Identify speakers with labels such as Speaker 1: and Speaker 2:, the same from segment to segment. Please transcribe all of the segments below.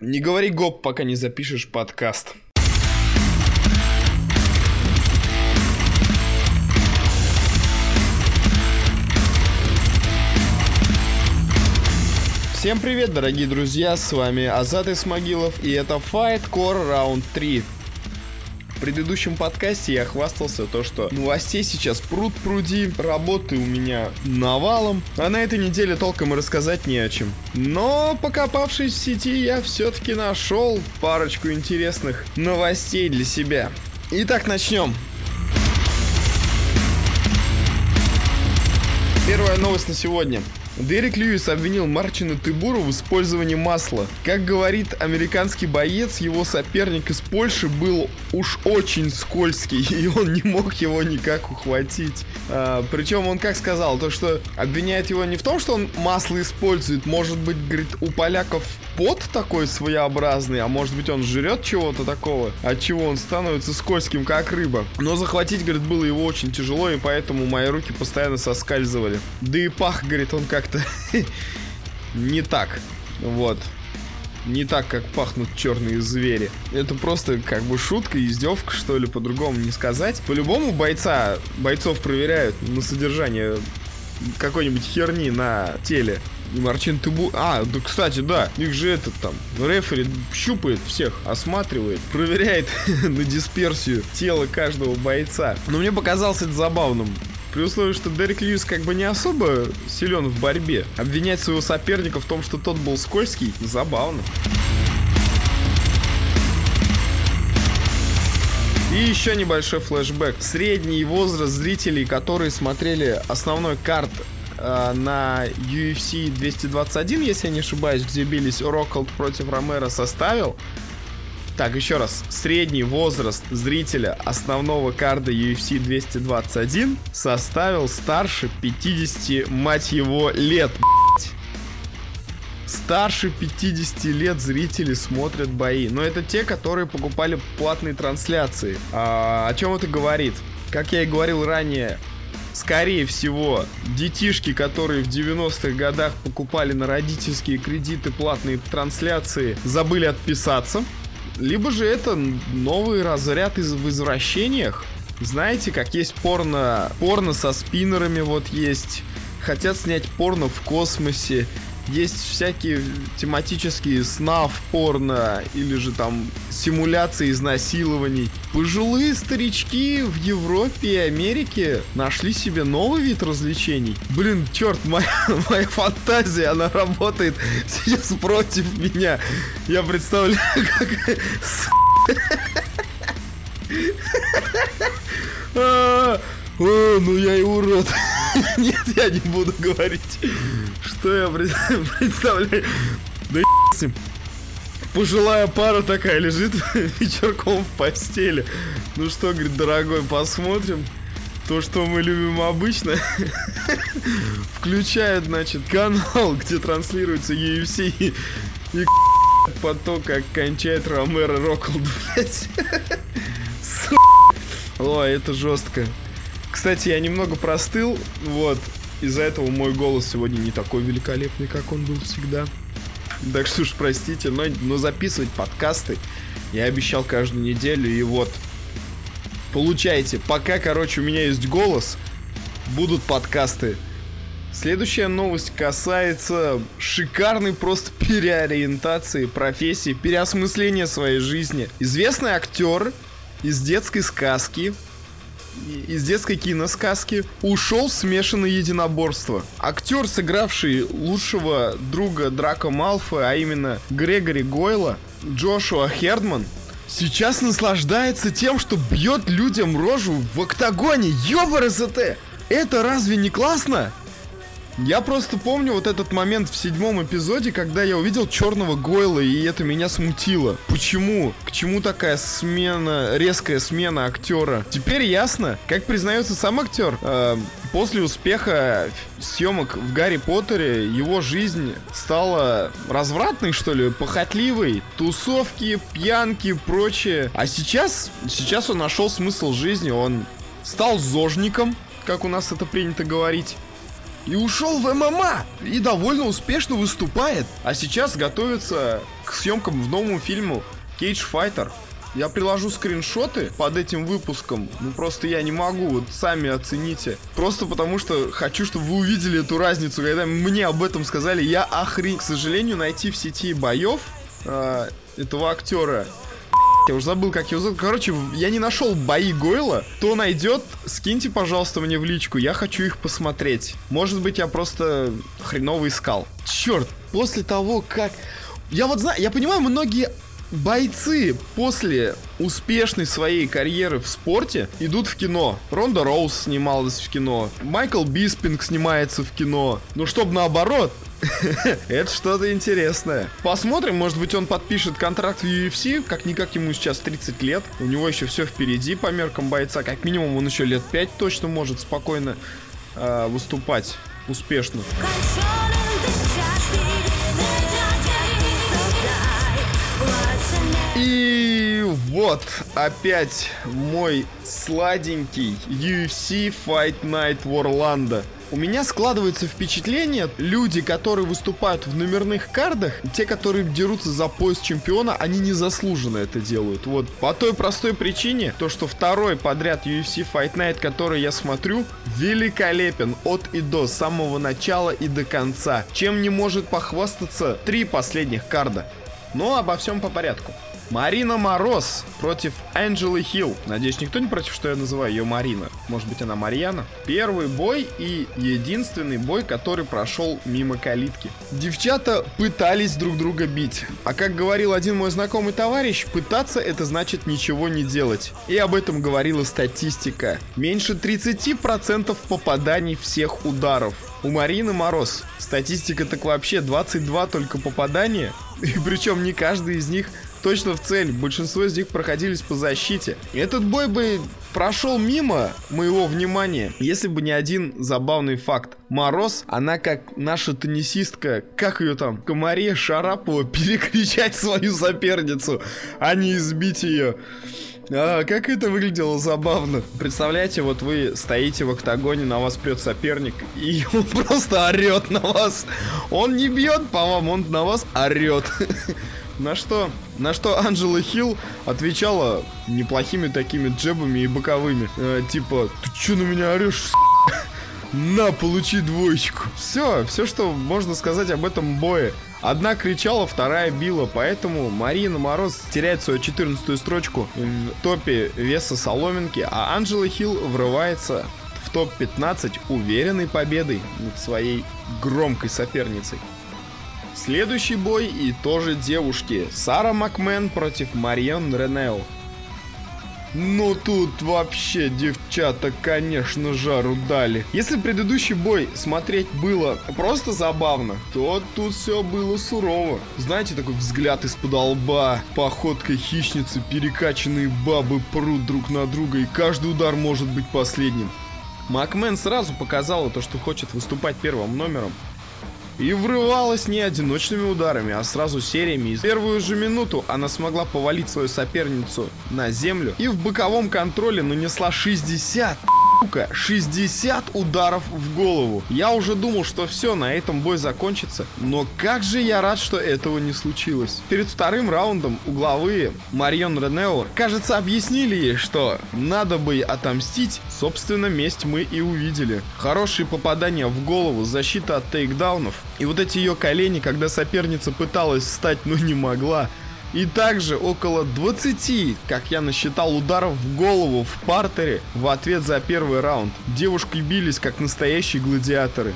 Speaker 1: Не говори гоп, пока не запишешь подкаст. Всем привет, дорогие друзья, с вами Азат Исмагилов, и это Fight Core Round 3. В предыдущем подкасте я хвастался то, что новостей сейчас пруд пруди, работы у меня навалом, а на этой неделе толком и рассказать не о чем. Но, покопавшись в сети, я все-таки нашел парочку интересных новостей для себя. Итак, начнем. Первая новость на сегодня. Дерек Льюис обвинил Марчина Тыбуру в использовании масла. Как говорит американский боец, его соперник из Польши был уж очень скользкий, и он не мог его никак ухватить. А, причем он как сказал, то что обвиняет его не в том, что он масло использует, может быть, говорит, у поляков пот такой своеобразный, а может быть он жрет чего-то такого, от чего он становится скользким, как рыба. Но захватить, говорит, было его очень тяжело, и поэтому мои руки постоянно соскальзывали. Да и пах, говорит, он как-то не так. Вот. Не так, как пахнут черные звери. Это просто как бы шутка, издевка, что ли, по-другому не сказать. По-любому бойца, бойцов проверяют на содержание какой-нибудь херни на теле. И Марчин Тыбу... А, да, кстати, да, их же этот там, рефери щупает всех, осматривает, проверяет на дисперсию тела каждого бойца. Но мне показалось это забавным. При условии, что Дерек Льюис как бы не особо силен в борьбе. Обвинять своего соперника в том, что тот был скользкий, забавно. И еще небольшой флешбэк. Средний возраст зрителей, которые смотрели основной карт э, на UFC 221, если я не ошибаюсь, где бились Роколд против Ромеро, составил так, еще раз. Средний возраст зрителя основного карда UFC 221 составил старше 50, мать его, лет. Старше 50 лет зрители смотрят бои. Но это те, которые покупали платные трансляции. А, о чем это говорит? Как я и говорил ранее, скорее всего, детишки, которые в 90-х годах покупали на родительские кредиты платные трансляции, забыли отписаться. Либо же это новый разряд из в извращениях. Знаете, как есть порно, порно со спиннерами, вот есть. Хотят снять порно в космосе. Есть всякие тематические снав порно или же там симуляции изнасилований. Пожилые старички в Европе и Америке нашли себе новый вид развлечений. Блин, черт, моя, моя фантазия, она работает сейчас против меня. Я представляю, как... А, ну я и урод. Нет, я не буду говорить, что я представляю. Да с Пожилая пара такая лежит вечерком в постели. Ну что, говорит, дорогой, посмотрим. То, что мы любим обычно. Включают, значит, канал, где транслируется UFC. И потом, как кончает Ромеро Роколд, блядь. Ой, это жестко. Кстати, я немного простыл, вот. Из-за этого мой голос сегодня не такой великолепный, как он был всегда. Так что уж простите, но, но записывать подкасты я обещал каждую неделю, и вот. Получайте. Пока, короче, у меня есть голос, будут подкасты. Следующая новость касается шикарной просто переориентации профессии, переосмысления своей жизни. Известный актер из детской сказки из детской киносказки ушел в смешанное единоборство. Актер, сыгравший лучшего друга Драка Малфа, а именно Грегори Гойла, Джошуа Хердман, сейчас наслаждается тем, что бьет людям рожу в октагоне. Ёбарасоте! Это разве не классно? Я просто помню вот этот момент в седьмом эпизоде, когда я увидел черного Гойла, и это меня смутило. Почему? К чему такая смена, резкая смена актера? Теперь ясно, как признается сам актер. Э, после успеха съемок в Гарри Поттере его жизнь стала развратной, что ли, похотливой. Тусовки, пьянки, прочее. А сейчас, сейчас он нашел смысл жизни, он стал зожником, как у нас это принято говорить и ушел в ММА. И довольно успешно выступает. А сейчас готовится к съемкам в новом фильму Cage Fighter. Я приложу скриншоты под этим выпуском. Ну просто я не могу, вот сами оцените. Просто потому что хочу, чтобы вы увидели эту разницу. Когда мне об этом сказали, я охрен. К сожалению, найти в сети боев э, этого актера я уже забыл, как его зовут. Короче, я не нашел бои Гойла. Кто найдет, скиньте, пожалуйста, мне в личку. Я хочу их посмотреть. Может быть, я просто хреново искал. Черт, после того, как... Я вот знаю, я понимаю, многие бойцы после успешной своей карьеры в спорте идут в кино. Ронда Роуз снималась в кино. Майкл Биспинг снимается в кино. Ну, чтобы наоборот, это что-то интересное. Посмотрим, может быть, он подпишет контракт в UFC. Как-никак ему сейчас 30 лет. У него еще все впереди по меркам бойца. Как минимум, он еще лет 5 точно может спокойно э, выступать успешно. И вот опять мой сладенький UFC Fight Night в Орландо. У меня складывается впечатление, люди, которые выступают в номерных кардах, те, которые дерутся за пояс чемпиона, они незаслуженно это делают. Вот по той простой причине, то что второй подряд UFC Fight Night, который я смотрю, великолепен от и до, с самого начала и до конца. Чем не может похвастаться три последних карда. Но обо всем по порядку. Марина Мороз против Анджелы Хилл. Надеюсь, никто не против, что я называю ее Марина. Может быть, она Марьяна? Первый бой и единственный бой, который прошел мимо калитки. Девчата пытались друг друга бить. А как говорил один мой знакомый товарищ, пытаться это значит ничего не делать. И об этом говорила статистика. Меньше 30% попаданий всех ударов. У Марины Мороз статистика так вообще 22 только попадания. И причем не каждый из них точно в цель. Большинство из них проходились по защите. Этот бой бы прошел мимо моего внимания, если бы не один забавный факт. Мороз, она как наша теннисистка, как ее там, Комаре Шарапова, перекричать свою соперницу, а не избить ее. А, как это выглядело забавно. Представляете, вот вы стоите в октагоне, на вас прет соперник, и он просто орет на вас. Он не бьет по вам, он на вас орет. На что, на что Анджела Хилл отвечала неплохими такими джебами и боковыми. Э, типа, ты чё на меня орешь, на, получи двоечку. Все, все, что можно сказать об этом бое. Одна кричала, вторая била, поэтому Марина Мороз теряет свою 14 строчку в топе веса соломинки, а Анджела Хилл врывается в топ-15 уверенной победой над своей громкой соперницей. Следующий бой и тоже девушки. Сара Макмен против Марион Ренео. Ну тут вообще девчата, конечно, жару дали. Если предыдущий бой смотреть было просто забавно, то тут все было сурово. Знаете, такой взгляд из-под лба, походка хищницы, перекачанные бабы прут друг на друга, и каждый удар может быть последним. Макмен сразу показала то, что хочет выступать первым номером, и врывалась не одиночными ударами, а сразу сериями. В первую же минуту она смогла повалить свою соперницу на землю и в боковом контроле нанесла 60 сука, 60 ударов в голову. Я уже думал, что все, на этом бой закончится. Но как же я рад, что этого не случилось. Перед вторым раундом угловые Марион Ренео, кажется, объяснили ей, что надо бы отомстить. Собственно, месть мы и увидели. Хорошие попадания в голову, защита от тейкдаунов. И вот эти ее колени, когда соперница пыталась встать, но не могла. И также около 20, как я насчитал, ударов в голову в партере в ответ за первый раунд. Девушки бились как настоящие гладиаторы.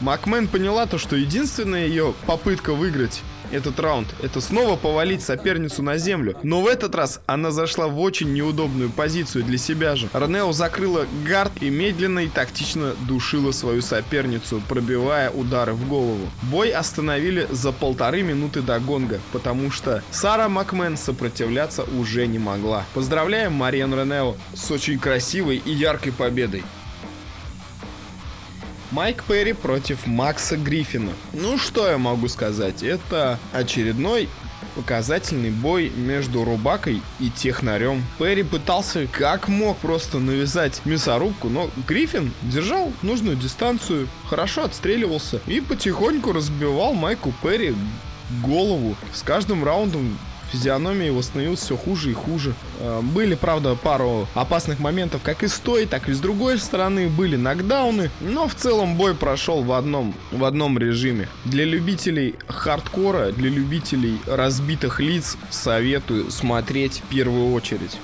Speaker 1: Макмен поняла то, что единственная ее попытка выиграть этот раунд — это снова повалить соперницу на землю. Но в этот раз она зашла в очень неудобную позицию для себя же. Ранео закрыла гард и медленно и тактично душила свою соперницу, пробивая удары в голову. Бой остановили за полторы минуты до гонга, потому что Сара Макмен сопротивляться уже не могла. Поздравляем Мариан Ренео с очень красивой и яркой победой. Майк Перри против Макса Гриффина. Ну, что я могу сказать? Это очередной показательный бой между Рубакой и Технарем. Перри пытался как мог просто навязать мясорубку, но Гриффин держал нужную дистанцию, хорошо отстреливался и потихоньку разбивал Майку Перри голову. С каждым раундом физиономия его становилась все хуже и хуже. Э, были, правда, пару опасных моментов как и с той, так и с другой стороны. Были нокдауны, но в целом бой прошел в одном, в одном режиме. Для любителей хардкора, для любителей разбитых лиц советую смотреть в первую очередь.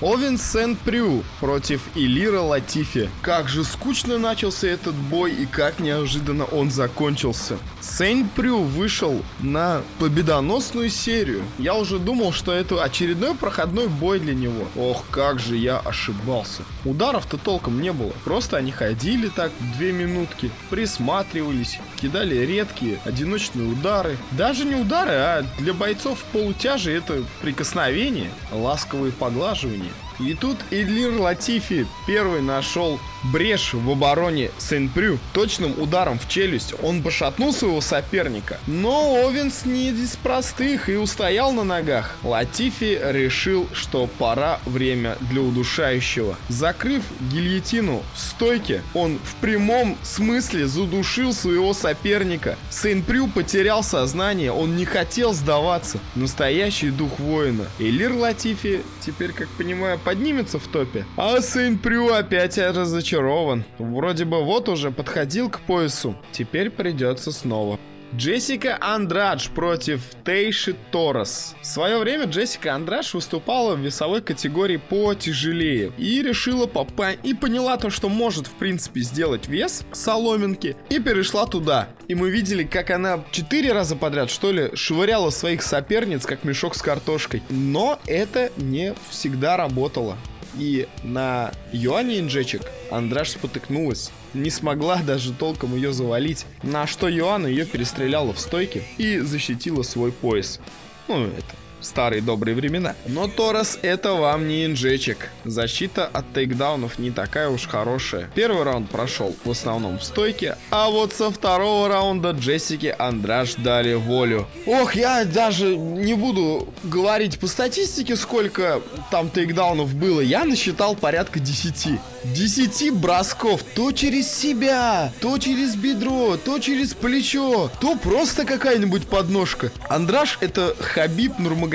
Speaker 1: Овен Сент-Прю против Илира Латифи. Как же скучно начался этот бой и как неожиданно он закончился. Сент-Прю вышел на победоносную серию. Я уже думал, что это очередной проходной бой для него. Ох, как же я ошибался. Ударов-то толком не было. Просто они ходили так две минутки, присматривались, кидали редкие одиночные удары. Даже не удары, а для бойцов в полутяже это прикосновение, ласковые поглаживания. И тут Идлир Латифи первый нашел брешь в обороне Сен-Прю. Точным ударом в челюсть он пошатнул своего соперника. Но Овенс не из простых и устоял на ногах. Латифи решил, что пора время для удушающего. Закрыв гильотину в стойке, он в прямом смысле задушил своего соперника. Сен-Прю потерял сознание, он не хотел сдаваться. Настоящий дух воина. Элир Латифи теперь, как понимаю, поднимется в топе. А Сен-Прю опять разочарован разочарован. Вроде бы вот уже подходил к поясу. Теперь придется снова. Джессика Андрадж против Тейши Торос. В свое время Джессика Андрадж выступала в весовой категории потяжелее и решила попасть и поняла то, что может в принципе сделать вес соломинки и перешла туда. И мы видели, как она четыре раза подряд, что ли, швыряла своих соперниц, как мешок с картошкой. Но это не всегда работало. И на Юане Инжечек Андраш спотыкнулась. Не смогла даже толком ее завалить. На что Юана ее перестреляла в стойке и защитила свой пояс. Ну, это старые добрые времена. Но Торос это вам не инжечек. Защита от тейкдаунов не такая уж хорошая. Первый раунд прошел в основном в стойке, а вот со второго раунда Джессики Андраш дали волю. Ох, я даже не буду говорить по статистике, сколько там тейкдаунов было. Я насчитал порядка 10. 10 бросков то через себя, то через бедро, то через плечо, то просто какая-нибудь подножка. Андраш это Хабиб Нурмагомедов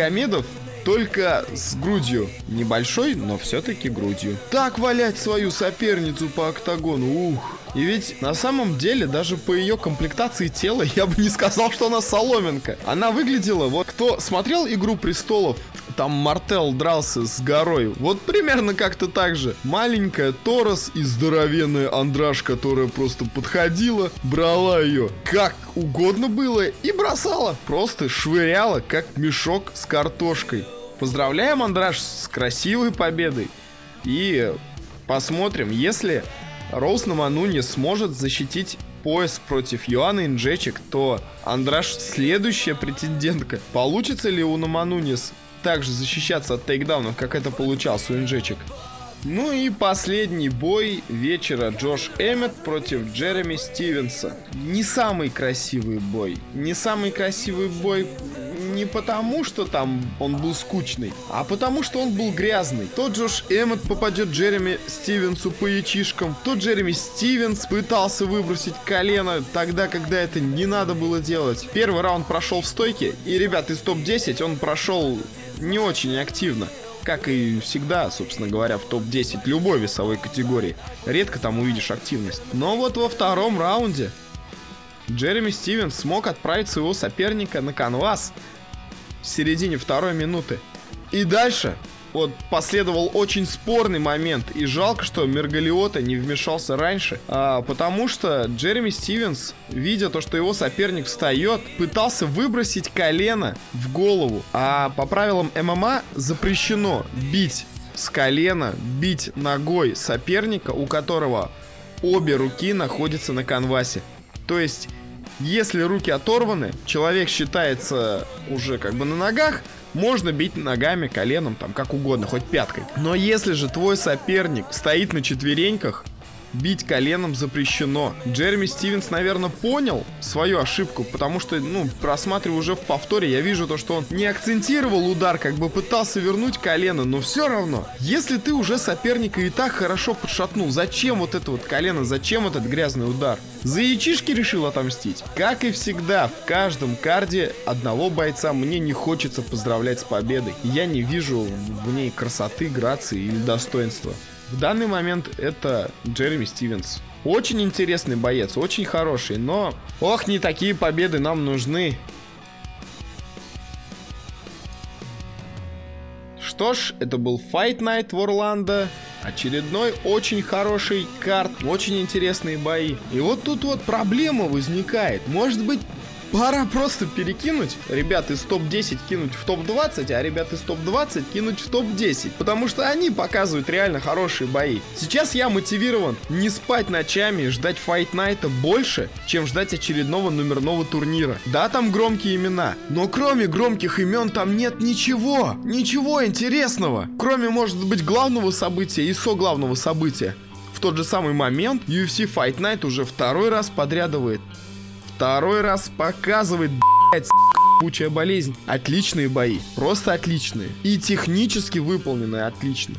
Speaker 1: только с грудью. Небольшой, но все-таки грудью. Так валять свою соперницу по октагону, ух. И ведь на самом деле даже по ее комплектации тела я бы не сказал, что она соломинка. Она выглядела, вот кто смотрел «Игру престолов», там Мартел дрался с горой. Вот примерно как-то так же. Маленькая Торос и здоровенная Андраш, которая просто подходила, брала ее как угодно было и бросала. Просто швыряла, как мешок с картошкой. Поздравляем, Андраш, с красивой победой. И посмотрим, если Роуз Намануни сможет защитить пояс против Юана Инджечек, то Андраш следующая претендентка. Получится ли у Наманунис также защищаться от тейкдаунов, как это получался у инжечек. Ну и последний бой вечера Джош Эммет против Джереми Стивенса. Не самый красивый бой. Не самый красивый бой не потому, что там он был скучный, а потому, что он был грязный. То Джош Эммет попадет Джереми Стивенсу по ячишкам, то Джереми Стивенс пытался выбросить колено тогда, когда это не надо было делать. Первый раунд прошел в стойке, и, ребят, из топ-10 он прошел не очень активно. Как и всегда, собственно говоря, в топ-10 любой весовой категории. Редко там увидишь активность. Но вот во втором раунде Джереми Стивенс смог отправить своего соперника на канвас в середине второй минуты. И дальше вот последовал очень спорный момент. И жалко, что Мергалиота не вмешался раньше. А, потому что Джереми Стивенс, видя то, что его соперник встает, пытался выбросить колено в голову. А по правилам ММА запрещено бить с колена, бить ногой соперника, у которого обе руки находятся на канвасе. То есть, если руки оторваны, человек считается уже как бы на ногах, можно бить ногами, коленом, там, как угодно, хоть пяткой. Но если же твой соперник стоит на четвереньках, бить коленом запрещено. Джереми Стивенс, наверное, понял свою ошибку, потому что, ну, просматривая уже в повторе, я вижу то, что он не акцентировал удар, как бы пытался вернуть колено, но все равно, если ты уже соперника и так хорошо подшатнул, зачем вот это вот колено, зачем этот грязный удар? За яичишки решил отомстить? Как и всегда, в каждом карде одного бойца мне не хочется поздравлять с победой. Я не вижу в ней красоты, грации или достоинства. В данный момент это Джереми Стивенс. Очень интересный боец, очень хороший, но... Ох, не такие победы нам нужны. Что ж, это был Fight Night в Орландо. Очередной очень хороший карт, очень интересные бои. И вот тут вот проблема возникает. Может быть, Пора просто перекинуть ребят из топ-10 кинуть в топ-20, а ребят из топ-20 кинуть в топ-10. Потому что они показывают реально хорошие бои. Сейчас я мотивирован не спать ночами и ждать Fight Night больше, чем ждать очередного номерного турнира. Да, там громкие имена, но кроме громких имен там нет ничего. Ничего интересного. Кроме, может быть, главного события и со главного события. В тот же самый момент UFC Fight Night уже второй раз подрядывает Второй раз показывает, блядь, кучая болезнь. Отличные бои, просто отличные. И технически выполненные отлично.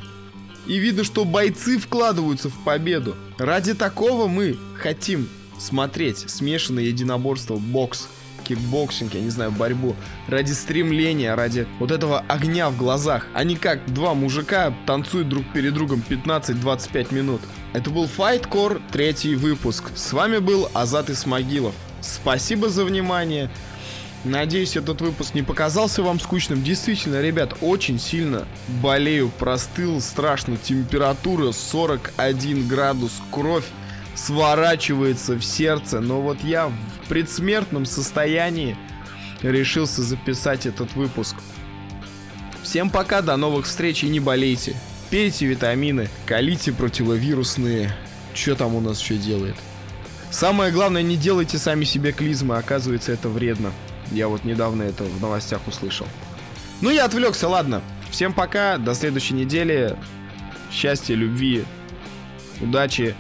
Speaker 1: И видно, что бойцы вкладываются в победу. Ради такого мы хотим смотреть смешанное единоборство бокс, кикбоксинг, я не знаю, борьбу. Ради стремления, ради вот этого огня в глазах. А не как два мужика танцуют друг перед другом 15-25 минут. Это был Fight Core, третий выпуск. С вами был Азат Исмагилов. Спасибо за внимание. Надеюсь, этот выпуск не показался вам скучным. Действительно, ребят, очень сильно болею, простыл, страшно. Температура 41 градус, кровь сворачивается в сердце. Но вот я в предсмертном состоянии решился записать этот выпуск. Всем пока, до новых встреч и не болейте. Пейте витамины, колите противовирусные. Что там у нас еще делает? Самое главное, не делайте сами себе клизмы, оказывается, это вредно. Я вот недавно это в новостях услышал. Ну, я отвлекся, ладно. Всем пока, до следующей недели. Счастья, любви, удачи.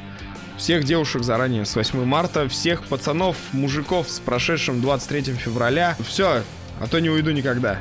Speaker 1: Всех девушек заранее с 8 марта. Всех пацанов, мужиков с прошедшим 23 февраля. Все, а то не уйду никогда.